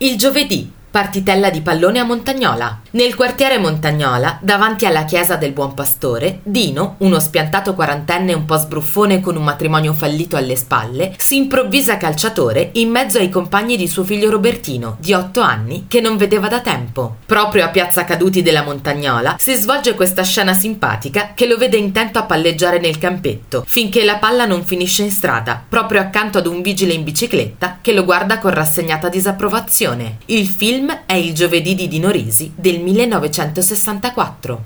Il giovedì Partitella di pallone a Montagnola. Nel quartiere Montagnola, davanti alla chiesa del Buon Pastore, Dino, uno spiantato quarantenne un po' sbruffone con un matrimonio fallito alle spalle, si improvvisa calciatore in mezzo ai compagni di suo figlio Robertino, di otto anni, che non vedeva da tempo. Proprio a Piazza Caduti della Montagnola si svolge questa scena simpatica che lo vede intento a palleggiare nel campetto, finché la palla non finisce in strada, proprio accanto ad un vigile in bicicletta che lo guarda con rassegnata disapprovazione. Il film è Il giovedì di Dino Risi del 1964.